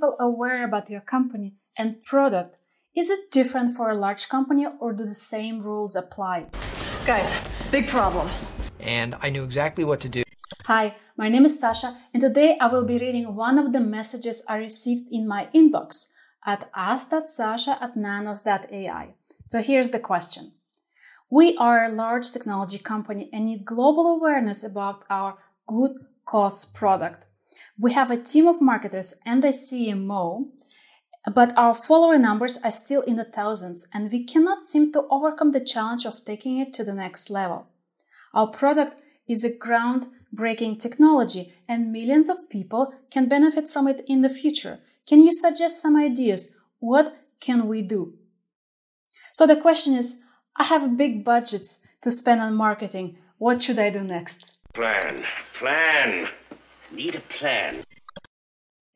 people aware about your company and product? Is it different for a large company or do the same rules apply? Guys, big problem. And I knew exactly what to do. Hi, my name is Sasha, and today I will be reading one of the messages I received in my inbox at ask.sasha at nanos.ai. So here's the question. We are a large technology company and need global awareness about our good cause product. We have a team of marketers and a CMO, but our follower numbers are still in the thousands and we cannot seem to overcome the challenge of taking it to the next level. Our product is a groundbreaking technology and millions of people can benefit from it in the future. Can you suggest some ideas? What can we do? So the question is, I have big budgets to spend on marketing. What should I do next? Plan. Plan. Need a plan.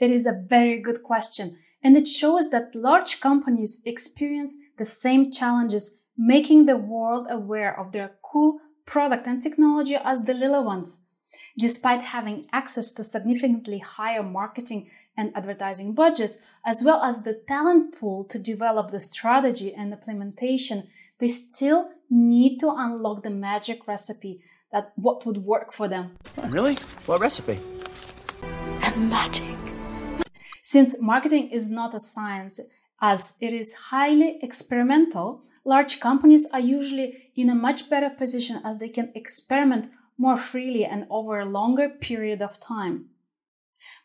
It is a very good question, and it shows that large companies experience the same challenges making the world aware of their cool product and technology as the little ones. Despite having access to significantly higher marketing and advertising budgets, as well as the talent pool to develop the strategy and implementation, they still need to unlock the magic recipe that what would work for them. Really? What recipe? Magic. Since marketing is not a science, as it is highly experimental, large companies are usually in a much better position as they can experiment more freely and over a longer period of time.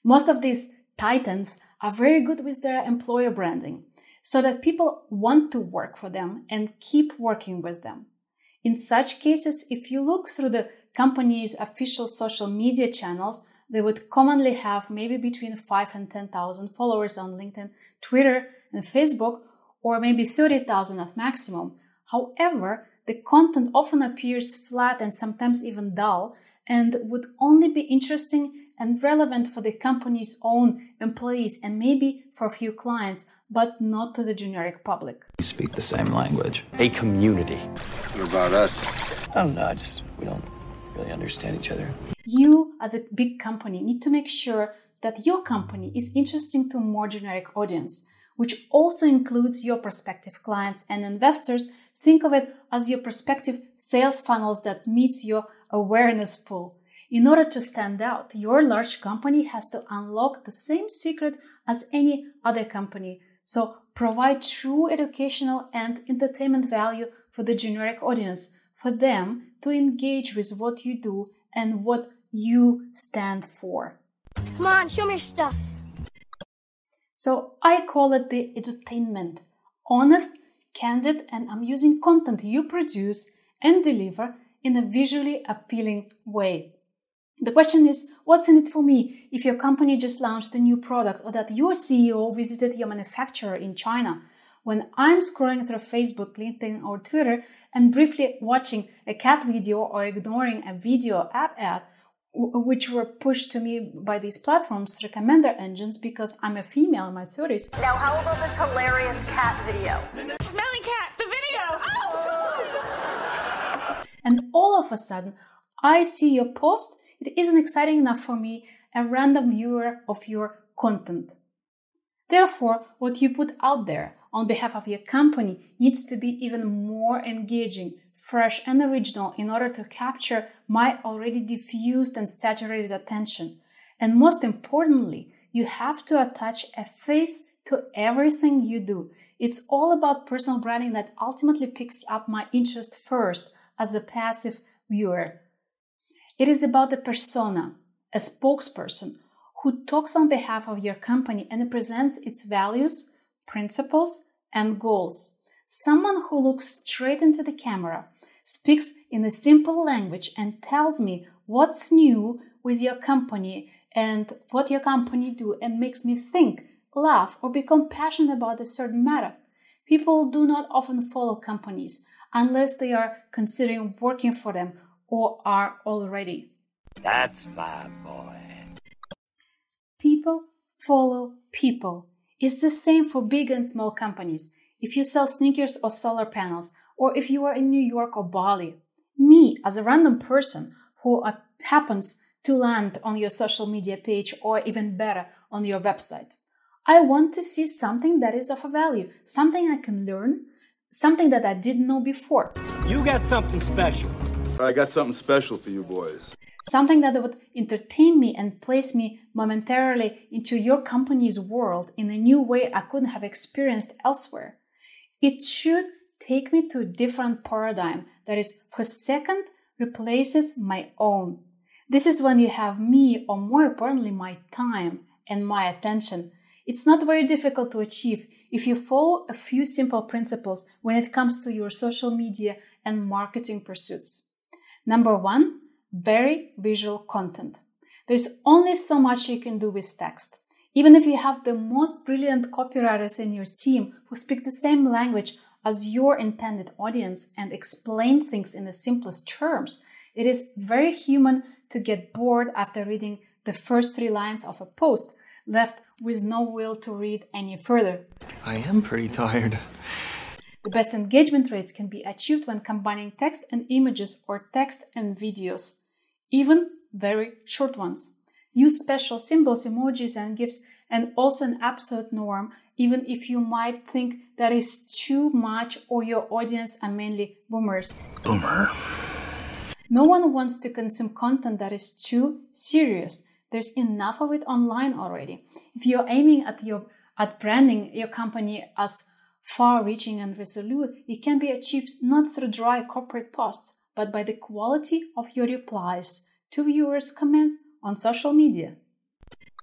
Most of these titans are very good with their employer branding so that people want to work for them and keep working with them. In such cases, if you look through the company's official social media channels, they would commonly have maybe between 5 and 10,000 followers on LinkedIn, Twitter, and Facebook, or maybe 30,000 at maximum. However, the content often appears flat and sometimes even dull and would only be interesting and relevant for the company's own employees and maybe for a few clients, but not to the generic public. We speak the same language. A community. What about us? Oh, I don't know. I just, we don't really understand each other. You, as a big company, need to make sure that your company is interesting to a more generic audience, which also includes your prospective clients and investors. Think of it as your prospective sales funnels that meets your awareness pool. In order to stand out, your large company has to unlock the same secret as any other company. So provide true educational and entertainment value for the generic audience, for them to engage with what you do and what you stand for. Come on, show me your stuff. So I call it the entertainment. Honest, candid, and amusing content you produce and deliver in a visually appealing way. The question is, what's in it for me if your company just launched a new product or that your CEO visited your manufacturer in China? When I'm scrolling through Facebook, LinkedIn, or Twitter and briefly watching a cat video or ignoring a video app ad, which were pushed to me by these platforms, recommender engines, because I'm a female in my 30s. Now, how about this hilarious cat video? Smelly cat, the video! Oh! And all of a sudden, I see your post it isn't exciting enough for me, a random viewer of your content. Therefore, what you put out there on behalf of your company needs to be even more engaging, fresh, and original in order to capture my already diffused and saturated attention. And most importantly, you have to attach a face to everything you do. It's all about personal branding that ultimately picks up my interest first as a passive viewer. It is about the persona, a spokesperson who talks on behalf of your company and presents its values, principles, and goals. Someone who looks straight into the camera, speaks in a simple language, and tells me what's new with your company and what your company do and makes me think, laugh, or become passionate about a certain matter. People do not often follow companies unless they are considering working for them or are already. That's my boy. People follow people. It's the same for big and small companies. If you sell sneakers or solar panels, or if you are in New York or Bali. Me, as a random person who uh, happens to land on your social media page or even better on your website. I want to see something that is of a value, something I can learn, something that I didn't know before. You got something special. I got something special for you boys. Something that would entertain me and place me momentarily into your company's world in a new way I couldn't have experienced elsewhere. It should take me to a different paradigm that is, for a second, replaces my own. This is when you have me, or more importantly, my time and my attention. It's not very difficult to achieve if you follow a few simple principles when it comes to your social media and marketing pursuits. Number one, very visual content. There's only so much you can do with text. Even if you have the most brilliant copywriters in your team who speak the same language as your intended audience and explain things in the simplest terms, it is very human to get bored after reading the first three lines of a post, left with no will to read any further. I am pretty tired. The best engagement rates can be achieved when combining text and images or text and videos, even very short ones. Use special symbols, emojis, and GIFs, and also an absolute norm, even if you might think that is too much or your audience are mainly boomers. Boomer. No one wants to consume content that is too serious. There's enough of it online already. If you're aiming at your at branding your company as far-reaching and resolute, it can be achieved not through dry corporate posts, but by the quality of your replies to viewers' comments on social media.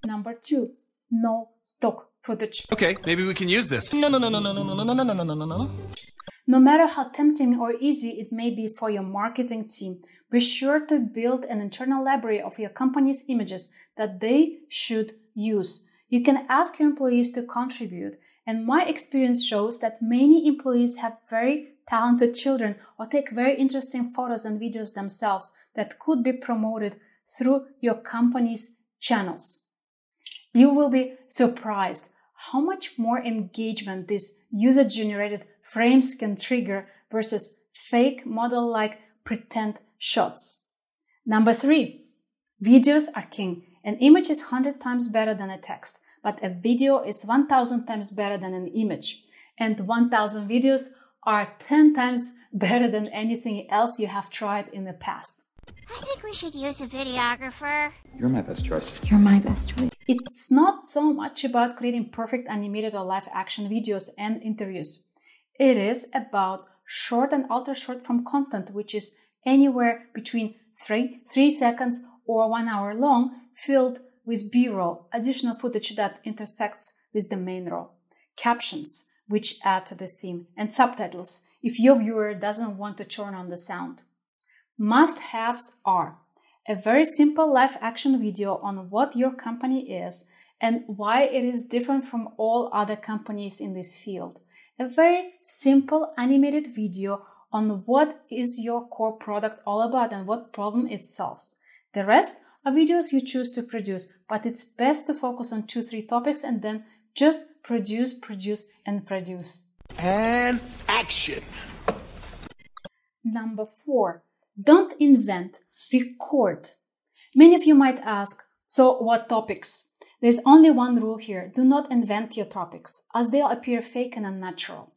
Number two, no stock footage. Okay, maybe we can use this. No, no, no, no, no, no, no, no, no, no, no, no, no. No No matter how tempting or easy it may be for your marketing team, be sure to build an internal library of your company's images that they should use. You can ask your employees to contribute, and my experience shows that many employees have very talented children or take very interesting photos and videos themselves that could be promoted through your company's channels. You will be surprised how much more engagement these user generated frames can trigger versus fake model like pretend shots. Number three, videos are king. An image is 100 times better than a text, but a video is 1000 times better than an image. And 1000 videos are 10 times better than anything else you have tried in the past. I think we should use a videographer. You're my best choice. You're my best choice. It's not so much about creating perfect animated or live action videos and interviews. It is about short and ultra short form content, which is anywhere between three, three seconds or one hour long, filled with B roll, additional footage that intersects with the main roll, captions, which add to the theme, and subtitles if your viewer doesn't want to turn on the sound. Must haves are a very simple live action video on what your company is and why it is different from all other companies in this field. A very simple animated video on what is your core product all about and what problem it solves. The rest are videos you choose to produce, but it's best to focus on two, three topics and then just produce, produce, and produce. And action. Number four, don't invent, record. Many of you might ask, so what topics? There's only one rule here. Do not invent your topics, as they'll appear fake and unnatural.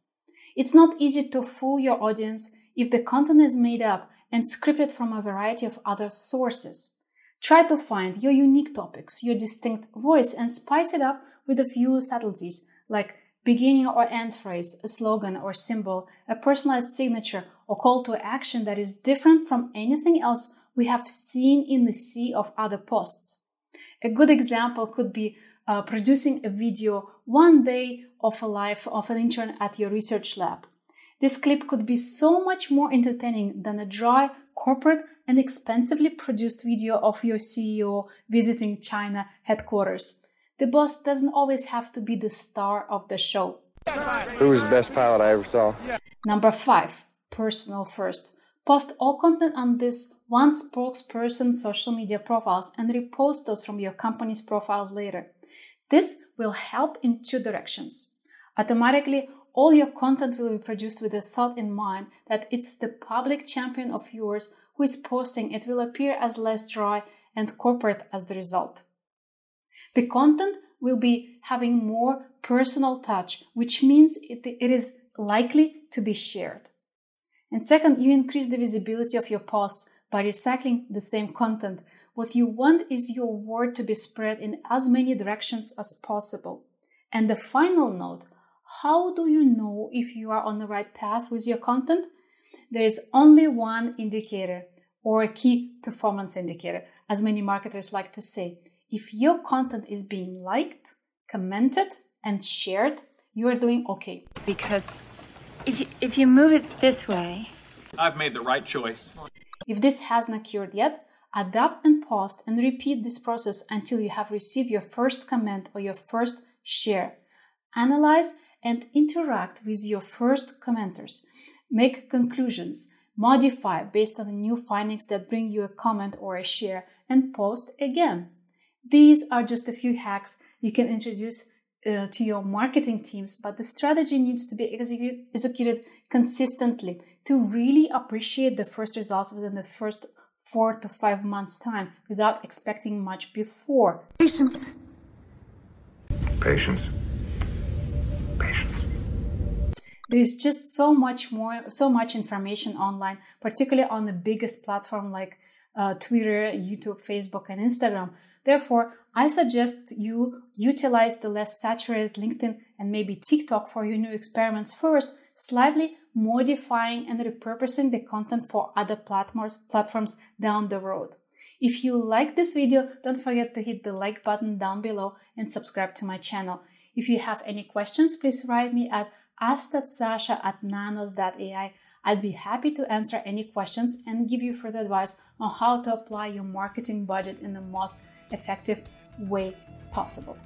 It's not easy to fool your audience if the content is made up and scripted from a variety of other sources. Try to find your unique topics, your distinct voice, and spice it up with a few subtleties like beginning or end phrase, a slogan or symbol, a personalized signature, or call to action that is different from anything else we have seen in the sea of other posts. A good example could be uh, producing a video one day of a life of an intern at your research lab. This clip could be so much more entertaining than a dry, corporate, and expensively produced video of your CEO visiting China headquarters. The boss doesn't always have to be the star of the show. Who was the best pilot I ever saw? Number five, personal first. Post all content on this one spokesperson social media profiles and repost those from your company's profile later. This will help in two directions. Automatically, all your content will be produced with the thought in mind that it's the public champion of yours who is posting. It will appear as less dry and corporate as the result. The content will be having more personal touch, which means it, it is likely to be shared. And second, you increase the visibility of your posts by recycling the same content. What you want is your word to be spread in as many directions as possible. And the final note how do you know if you are on the right path with your content? There is only one indicator or a key performance indicator, as many marketers like to say. If your content is being liked, commented, and shared, you are doing okay. Because if you, if you move it this way, I've made the right choice. If this hasn't occurred yet, adapt and post and repeat this process until you have received your first comment or your first share. Analyze and interact with your first commenters. Make conclusions, modify based on the new findings that bring you a comment or a share, and post again. These are just a few hacks you can introduce uh, to your marketing teams, but the strategy needs to be execute, executed consistently to really appreciate the first results within the first four to five months' time without expecting much before. Patience. Patience. Patience. There is just so much more, so much information online, particularly on the biggest platform like uh, Twitter, YouTube, Facebook, and Instagram. Therefore, I suggest you utilize the less saturated LinkedIn and maybe TikTok for your new experiments first, slightly modifying and repurposing the content for other platforms, platforms down the road. If you like this video, don't forget to hit the like button down below and subscribe to my channel. If you have any questions, please write me at ask.sasha at nanos.ai. I'd be happy to answer any questions and give you further advice on how to apply your marketing budget in the most effective way possible.